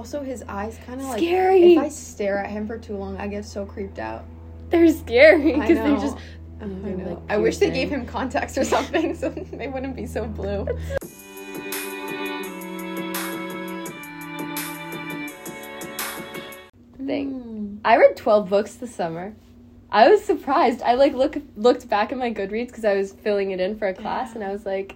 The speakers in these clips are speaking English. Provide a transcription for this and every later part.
Also, his eyes kind of like Scary. If I stare at him for too long, I get so creeped out. They're scary because they're just. I, They're, know. like, I wish they gave him contacts or something, so they wouldn't be so blue. Thing. Hmm. I read twelve books this summer. I was surprised. I like look looked back at my Goodreads because I was filling it in for a class, and I was like,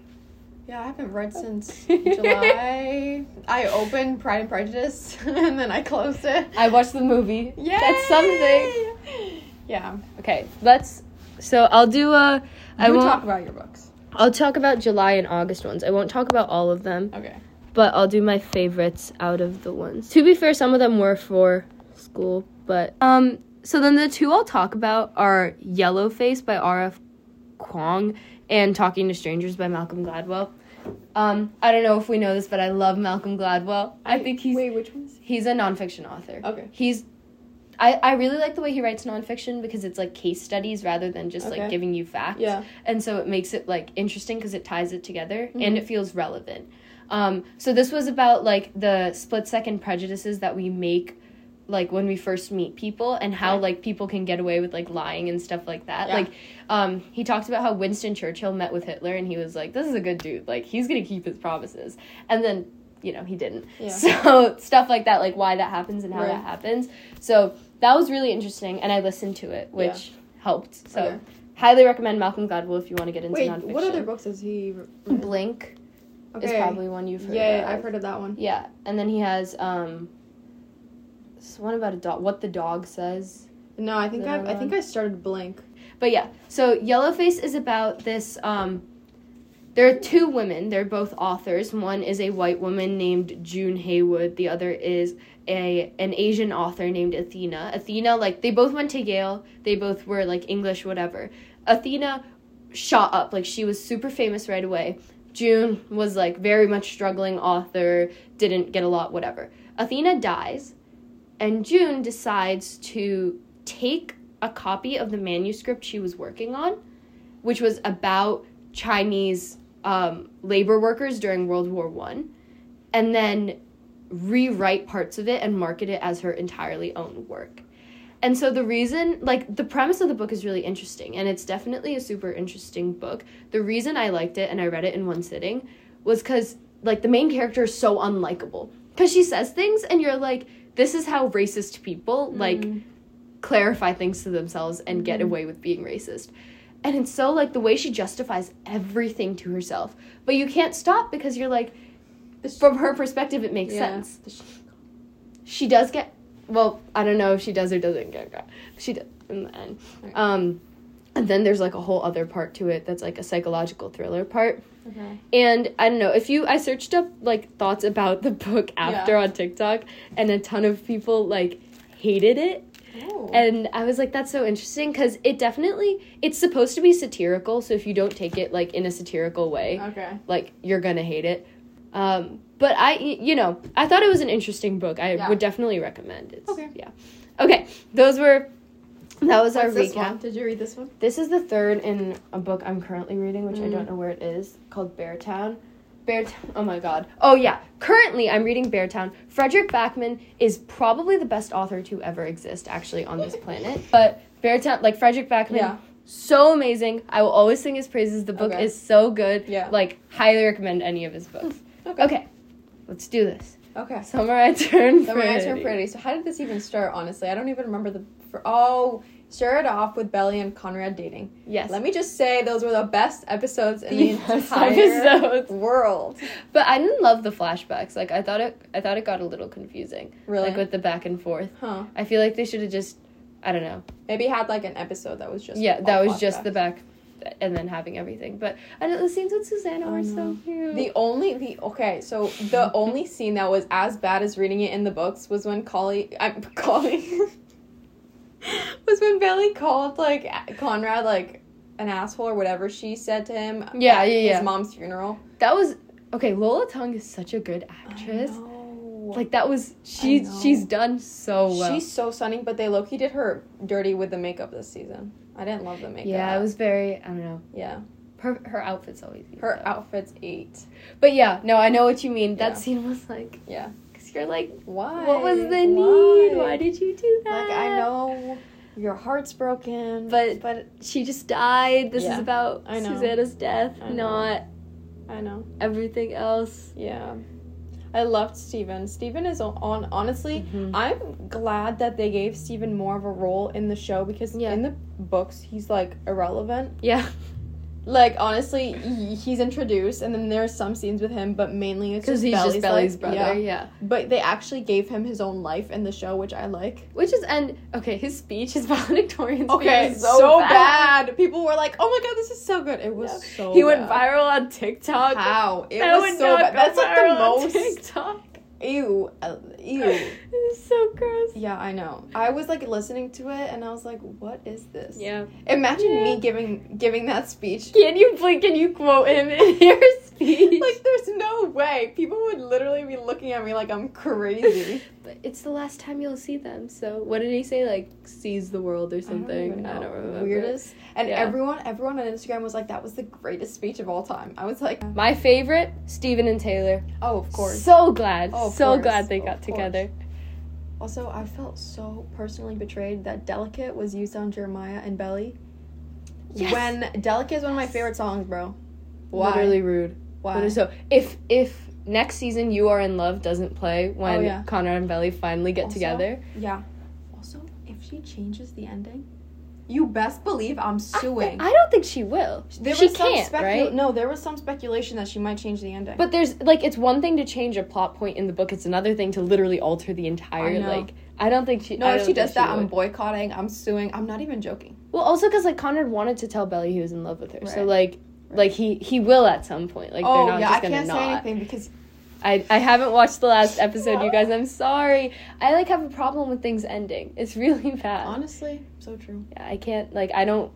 Yeah, I haven't read since July. I opened Pride and Prejudice and then I closed it. I watched the movie. Yeah, That's something. Yeah. Okay, let's. So I'll do a. I You won't talk about your books. I'll talk about July and August ones. I won't talk about all of them, Okay. but I'll do my favorites out of the ones. To be fair, some of them were for school, but um so then the two I'll talk about are Yellow Face by R.F. Kuang and Talking to Strangers by Malcolm Gladwell. Um, I don't know if we know this, but I love Malcolm Gladwell. I think he's Wait, which ones? he's a nonfiction author. Okay. He's I, I really like the way he writes nonfiction because it's like case studies rather than just like giving you facts. Yeah. And so it makes it like interesting because it ties it together Mm-hmm. and it feels relevant. Um, so this was about like the split second prejudices that we make like when we first meet people and how like people can get away with like lying and stuff like that. Yeah. Like um, he talked about how Winston Churchill met with Hitler and he was like, This is a good dude. Like he's gonna keep his promises. And then you know, he didn't. Yeah. So stuff like that, like why that happens and how Right. that happens. So that was really interesting, and I listened to it, which helped. So Okay. highly recommend Malcolm Gladwell if you want to get into Wait, nonfiction. what other books does he write? Blink is Okay. probably one you've heard. Yeah, of. I've heard of that one. Yeah, and then he has um, this one about a dog. What the dog says. No, I think I I think I started blank. But yeah, so Yellowface is about this. Um, there are two women. They're both authors. One is a white woman named June Hayward. The other is a an Asian author named Athena. Athena, like they both went to Yale. They both were like English, whatever. Athena shot up. Like she was super famous right away. June was like very much struggling author. Didn't get a lot, whatever. Athena dies, and June decides to take a copy of the manuscript she was working on, which was about Chinese um, labor workers during World War One, and then rewrite parts of it and market it as her entirely own work. And so the reason, like, the premise of the book is really interesting, and it's definitely a super interesting book. The reason I liked it and I read it in one sitting was because, like, the main character is so unlikable. Because she says things, and you're like, this is how racist people, like, clarify things to themselves and get away with being racist. And it's so like the way she justifies everything to herself. But you can't stop because you're like from her perspective it makes Yeah. sense. She does get well, I don't know if she does or doesn't get got. She does in the end. Right. Um and then there's like a whole other part to it that's like a psychological thriller part. Okay. And I don't know if you I searched up like thoughts about the book after Yeah. on TikTok and a ton of people like hated it and i was like that's so interesting because it definitely it's supposed to be satirical so if you don't take it like in a satirical way okay. like you're gonna hate it um but I, you know i thought it was an interesting book i Yeah. would definitely recommend it Okay. yeah okay those were that was our What's this recap? Did you read this one? this is the third in a book i'm currently reading which i Mm. don't know where it is called beartown Beartown. Oh my god. Oh yeah. Currently, I'm reading Beartown. Fredrik Backman is probably the best author to ever exist, actually, on this planet. But Beartown, like Fredrik Backman, Yeah. so amazing. I will always sing his praises. The book Okay. is so good. Yeah. Like, highly recommend any of his books. Okay. Okay, let's do this. Okay. Summer I turn So my answer pretty. pretty. So how did this even start? Honestly, I don't even remember the. For, oh, started off with Belly and Conrad dating. Yes. Let me just say those were the best episodes in The the, entire episodes. world. But I didn't love the flashbacks. Like I thought it. I thought it got a little confusing. Really? Like with the back and forth. huh? I feel like they should have just. I don't know. Maybe had like an episode that was just yeah, that was just the back, and then having everything. But I know the scenes with Susanna were so um, cute. The only the okay, so the only scene that was as bad as reading it in the books was when Collie I'm Collie was when Belly called like Conrad like an asshole or whatever she said to him. Yeah, at yeah, yeah. His mom's funeral. that was okay. Lola Tung is such a good actress. Like that was she. She's done so well. She's so stunning, but they low key did her dirty with the makeup this season. I didn't love the makeup. yeah, it was very. I don't know. Yeah, Her her outfit's always. her though. outfit's eight. But yeah, no, I know what you mean. That Yeah. scene was like, Yeah. because You're like, Why? what was the need? Why did you do that? Like I know your heart's broken, But- but she just died. This Yeah, is about. Susanna's death, I not I know. everything else. Yeah. I loved Steven. Steven is on, on honestly, Mhm. I'm glad that they gave Steven more of a role in the show because Yeah. in the books he's like irrelevant. Yeah, Like honestly, he- he's introduced and then there's some scenes with him, but mainly it's because just he's Belly's just Belly's life. brother. Yeah. Yeah. But they actually gave him his own life in the show, which I like. which is and okay, his speech, his valedictorian speech, Okay, was so, so, bad. People were like, "Oh my god, this is so good." It was Yeah. so. he went viral on TikTok. How it That was so bad. That's like the most. TikTok. Ew, uh, ew. it was so gross. Yeah, I know. I was like listening to it and I was like, "What is this?" Yeah. Imagine Yeah. me giving giving that speech. Can you please can you quote him in your speech? Like, there's no way. People would literally be looking at me like I'm crazy. but it's the last time you'll see them. So what did he say? Like seize the world or something? I don't, know. remember. Weirdest. And Yeah. everyone, everyone on Instagram was like, "That was the greatest speech of all time." I was like, My favorite, Steven and Taylor. "Oh, of course." So glad. Oh, Oh, of so course. glad they got together. Also, I felt so personally betrayed that "Delicate" was used on Jeremiah and Belly. Yes. When "Delicate" is one of my favorite songs, bro. Why? Literally rude. Why? So if if next season You Are in Love doesn't play when Oh, yeah. Conrad and Belly finally get Also, together, Yeah. Also, if she changes the ending, you best believe I'm suing. I don't think she will. there she was some can't, specu- right? No, there was some speculation that she might change the ending. But there's like it's one thing to change a plot point in the book. It's another thing to literally alter the entire I like. I don't think she. no, if she does that, I'm boycotting. I'm suing. I'm not even joking. Well, also because like Conrad wanted to tell Belly he was in love with her, so Right. like like he he will at some point. Like oh they're not yeah, just I can't not. say anything because I I haven't watched the last episode, you guys. I'm sorry. I like have a problem with things ending. It's really bad. honestly, so true. Yeah, I can't like I don't.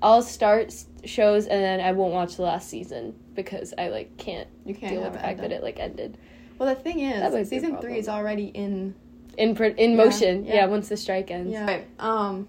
I'll start shows and then I won't watch the last season because I like can't You can't deal with the fact that it like ended Well, the thing That might be is, season three is already in. in pr- in Yeah, motion. Yeah. yeah. once the strike ends. Yeah. Right. Um,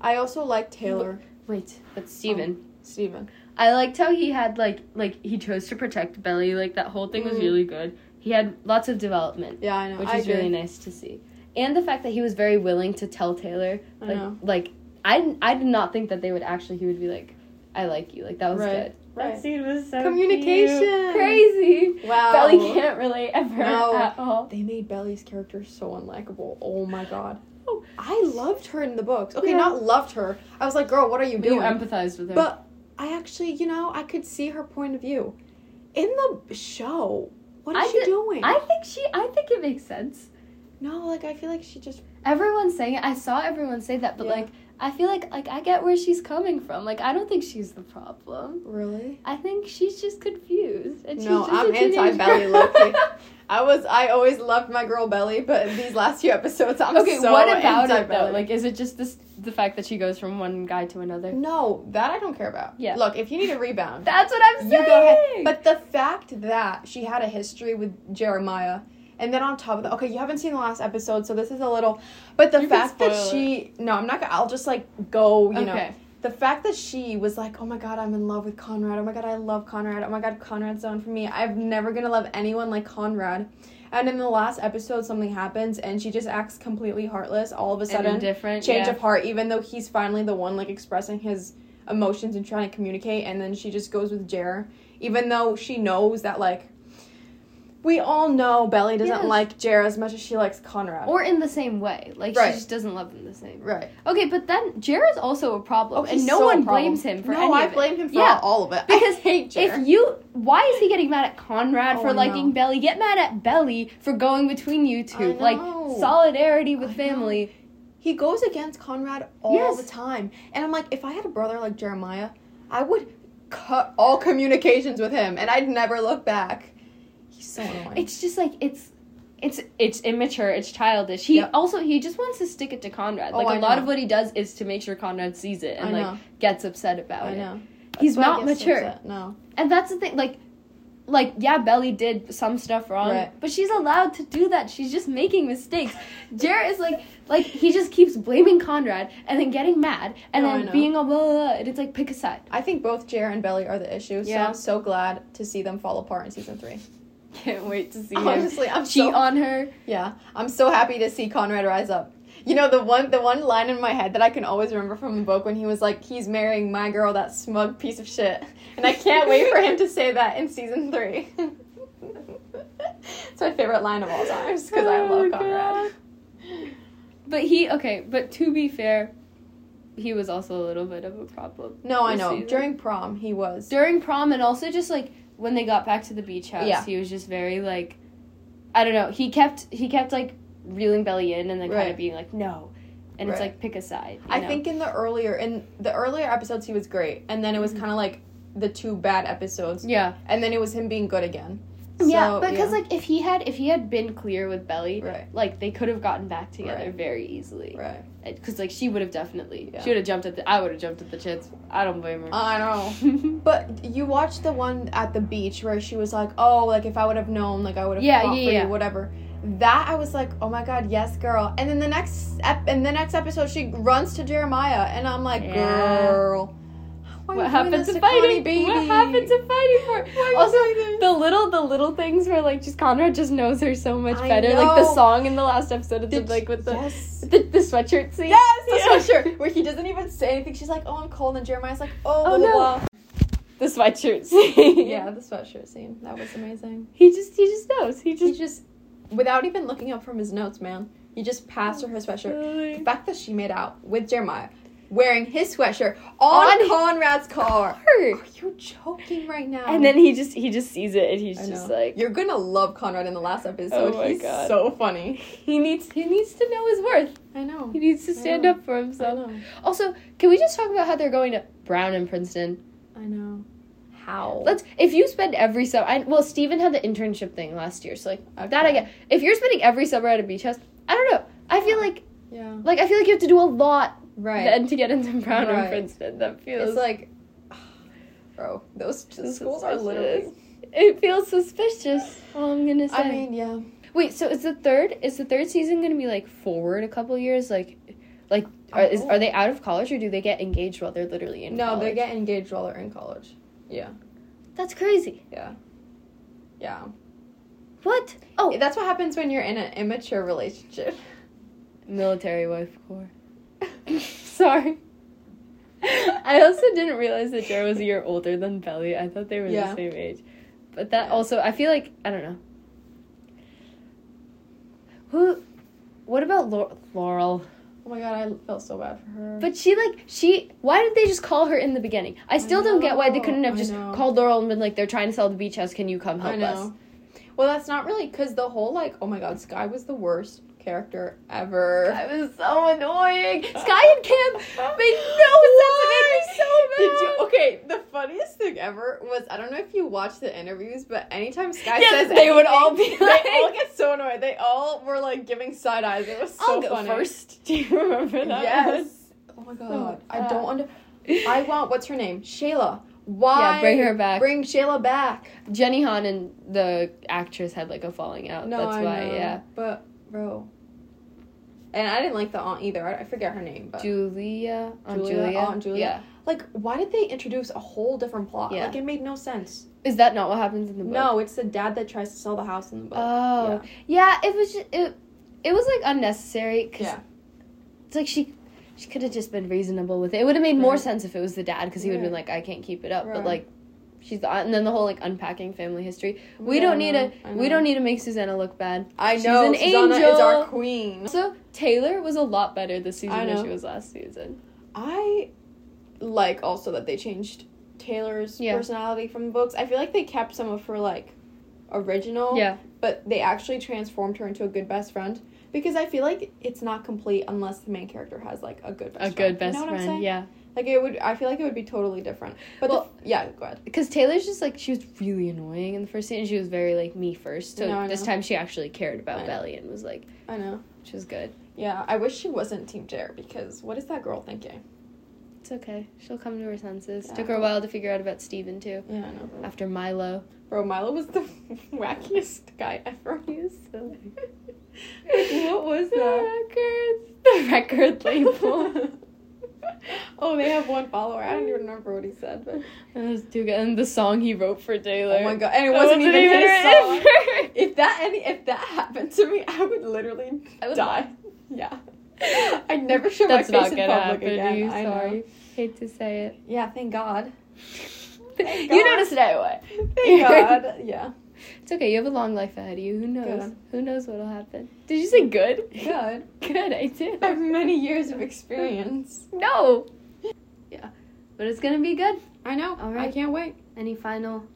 I also like Taylor Wait, but Steven. Steven. I liked how he had like like he chose to protect Belly. Like that whole thing was Mm. really good. He had lots of development, Yeah, I know. which I is really nice to see. And the fact that he was very willing to tell Taylor, I like know. like I I did not think that they would actually he would be like, I like you. Like that was Right, good. right. That scene was so Communication. cute. crazy. Wow. Belly can't relate ever No. at all. They made Belly's character so unlikable. Oh my god. Oh. I loved her in the books. Okay, Yeah. not loved her. I was like, girl, what are you doing? You doing? empathized with her. But I actually, you know, I could see her point of view. In the show, what is I she did- doing? I think she. I think it makes sense. no, like I feel like she just Everyone's saying it. I saw everyone say that, but Yeah. like I feel like like I get where she's coming from. Like I don't think she's the problem. really. I think she's just confused. And she's No, just I'm anti-Belly, girl. I was I always loved my girl Belly, but these last few episodes I'm so okay, so what about it though? Like, is it just this the fact that she goes from one guy to another? no, that I don't care about. Yeah. Look, if you need a rebound, That's what I'm saying. you saying. go ahead. But the fact that she had a history with Jeremiah, and then on top of that, okay, you haven't seen the last episode, so this is a little. But the You fact that she, no, I'm not gonna. I'll just like go, you know. Okay. The fact that she was like, oh my god, I'm in love with Conrad. Oh my god, I love Conrad. Oh my god, Conrad's done for me. I'm never gonna love anyone like Conrad. And in the last episode, something happens, and she just acts completely heartless. All of a sudden, indifferent. change yeah. of heart even though he's finally the one like expressing his emotions and trying to communicate and then she just goes with Jer even though she knows that like we all know Belly doesn't Yes. like Jer as much as she likes Conrad. Or in the same way, like Right. she just doesn't love him the same. right. Okay, but then Jared's also a problem, Oh, and no so one blames him for no, any I of it. blame him for Yeah. all of it. Because I hate Jer. If you, why is he getting mad at Conrad Oh, for liking know. Belly? Get mad at Belly for going between you two. Like solidarity with I know. family. he goes against Conrad all Yes. the time. And I'm like, if I had a brother like Jeremiah, I would cut all communications with him and I'd never look back. He's so annoying. It's just like it's. It's it's immature. It's childish. He Yep. also he just wants to stick it to Conrad. Oh, Like a I lot know. of what he does is to make sure Conrad sees it and I like know. gets upset about I it. know. He's That's why not mature. No. And that's the thing. Like, like yeah, Belly did some stuff wrong, Right. but she's allowed to do that. She's just making mistakes. Jarrett is like, like he just keeps blaming Conrad and then getting mad and No, then being a blah, blah, blah, and it's like pick a side. I think both Jer and Belly are the issue, so Yeah. I'm so glad to see them fall apart in season three. Can't wait to see Honestly, him I'm cheat so on her. yeah. I'm so happy to see Conrad rise up. You know the one the one line in my head that I can always remember from the book when he was like, "He's marrying my girl, that smug piece of shit," and I can't wait for him to say that in season three. it's my favorite line of all time because I Oh, love Conrad. But he okay, but to be fair, he was also a little bit of a problem. No, I know. season. During prom, he was. during prom and also just like when they got back to the beach house, Yeah. he was just very like I don't know. He kept he kept like reeling Belly in and then kind of being like no, and it's like pick a side. you I know? think in the earlier in the earlier episodes he was great, and then it was Mhm. kind of like the two bad episodes, yeah, and then it was him being good again. Yeah, So, because like if he had if he had been clear with Belly, Right. like they could have gotten back together Right. very easily. right, Because like she would have definitely Yeah. she would have jumped at the I would have jumped at the chance. I don't blame her. I know. But you watched the one at the beach where she was like, "Oh, like if I would have known, like I would have Yeah, fought yeah, for yeah. you, whatever." That I was like, "Oh my god, yes, girl!" And then the next ep- in the next episode, she runs to Jeremiah, and I'm like, Yeah. "Girl, why are you what happened to fighting? baby? What happened to fighting for? Also, the little the little things where like just Conrad just knows her so much I better. Like the song in the last episode, it's Did- like with the yes. the, the sweatshirt scene. Yes, the Yeah. sweatshirt where he doesn't even say anything. She's like, "Oh, I'm cold," and Jeremiah's like, "Oh, Oh, blah, no. blah, blah." The sweatshirt scene. yeah." The sweatshirt scene that was amazing. He just he just knows. He just He just without even looking up from his notes, man, he just passed her her sweatshirt. Oh, the fact that she made out with Jeremiah, wearing his sweatshirt on, On- Conrad's car. Her. Are you joking right now? And then he just he just sees it and he's I just know. like you're gonna love Conrad in the last episode. Oh my He's God. so funny. he needs he needs to know his worth. I know. He needs to stand up for I himself. know. Also, can we just talk about how they're going to Brown and Princeton? I know. How? Let's if you spend every summer. I, well, Steven had the internship thing last year, so like that I get. If you're spending every summer at a beach house, I don't know. I feel like Yeah. like I feel like you have to do a lot Right. then to get into Brown Right. and Princeton. That feels it's like, bro, those Suspicious. schools are literally. it feels suspicious. All I'm gonna say. I mean, yeah. wait. So is the third is the third season gonna be like forward a couple years? Like, like are, is, are they out of college or do they get engaged while they're literally in? No, college? they get engaged while they're in college. Yeah. That's crazy. Yeah. Yeah. What? Oh, That's what happens when you're in an immature relationship. military wife core. Sorry. I also didn't realize that Jared was a year older than Belly. I thought they were Yeah. the same age. But that also, I feel like I don't know. Who? What about Lau- Laurel? Oh my god, I felt so bad for her. But she like she. Why did they just call her in the beginning? I still don't get why they couldn't have just called Laurel and been like, "They're trying to sell the beach house. Can you come help I know. us?" Well, that's not really because the whole like, oh my god, Skye was the worst character ever. That was so annoying. Skye and Kim made no sense. It made me so mad. Did you? Okay, the funniest thing ever was I don't know if you watched the interviews, but anytime Skye Yes, says they would all be like- they all get so annoyed. They all were like giving side eyes. It was so I'll go funny. first. Do you remember that? Yes. Oh my oh, god, I uh, don't under. I want what's her name, Shayla. Why? Yeah, bring her back. Bring Shayla back. Jenny Han and the actress had like a falling out. No, That's I why, know. yeah. But bro, and I didn't like the aunt either. I, I forget her name, but Julia, Aunt Julia, Julia, Aunt Julia. Yeah. like, why did they introduce a whole different plot? Yeah. Like, it made no sense. Is that not what happens in the book? No, it's the dad that tries to sell the house in the book. Oh, yeah. it was just, it. It was like unnecessary because Yeah. it's like she, she could have just been reasonable with it. It would have made more Right. sense if it was the dad because he would have been like, I can't keep it up. But like, she's the and then the whole like unpacking family history. We Yeah, don't need to. We don't need to make Susanna look bad. I She's know an Susanna angel. is our queen. Also, Taylor was a lot better this season than she was last season. I like also that they changed Taylor's Yeah. personality from the books. I feel like they kept some of her like original. Yeah. But they actually transformed her into a good best friend because I feel like it's not complete unless the main character has like a good best A friend. good You best know what I'm friend, yeah. Like it would. I feel like it would be totally different. But Well- f- yeah, go ahead. Because Taylor's just like she was really annoying in the first season. She was very like me first. So No, this time she actually cared about. Belly and was like, I know. which was good. Yeah, I wish she wasn't Team Jared because what is that girl thinking? It's okay. She'll come to her senses. Yeah. Took her a while to figure out about Steven too. Yeah, I know. After Milo. Bro, Milo was the wackiest guy ever. He was silly. Like, what was The that? records. The record label. Oh, they have one follower. I don't even remember what he said, but That was too good. And the song he wrote for Taylor. oh my god, and it That wasn't, even, his song. If that any if that happened to me, I would literally I would die. Yeah, I'd never show That's my not face in public happen again. you. I know. Hate to say it. Yeah, thank God. Thank you noticed God. stay away. Thank God. Yeah. It's okay. You have a long life ahead of you. Who knows? Good. Who knows what'll happen? Did you say good? Good. Good. I did. I have many years of experience. No. But it's gonna be good. I know. All I can't wait. Any final?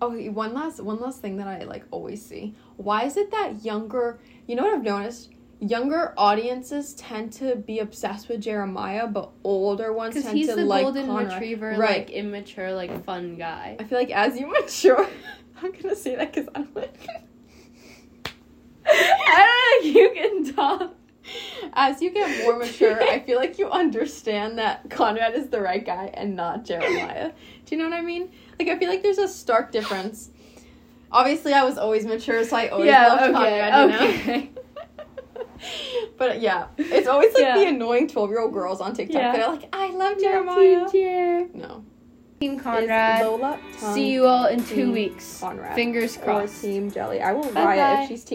Oh, one last one last thing that I like always see. Why is it that younger? You know what I've noticed? Younger audiences tend to be obsessed with Jeremiah, but older ones tend he's to the like golden Conrad. retriever, Right. like immature, like fun guy. I feel like as you mature, I'm gonna say that because I'm like. I don't know if you can talk. As you get more mature, I feel like you understand that Conrad is the right guy and not Jeremiah. Do you know what I mean? Like I feel like there's a stark difference. Obviously, I was always mature, so I always Yeah, loved okay, Conrad. You okay. know? but yeah, it's always like Yeah. the annoying twelve-year-old girls on TikTok Yeah. that are like, "I love Jeremiah." Team No, Team Conrad. Lola, Tung, See you all in two weeks. Conrad. Fingers or crossed. Team Jelly. I will Bye-bye. riot if she's Team.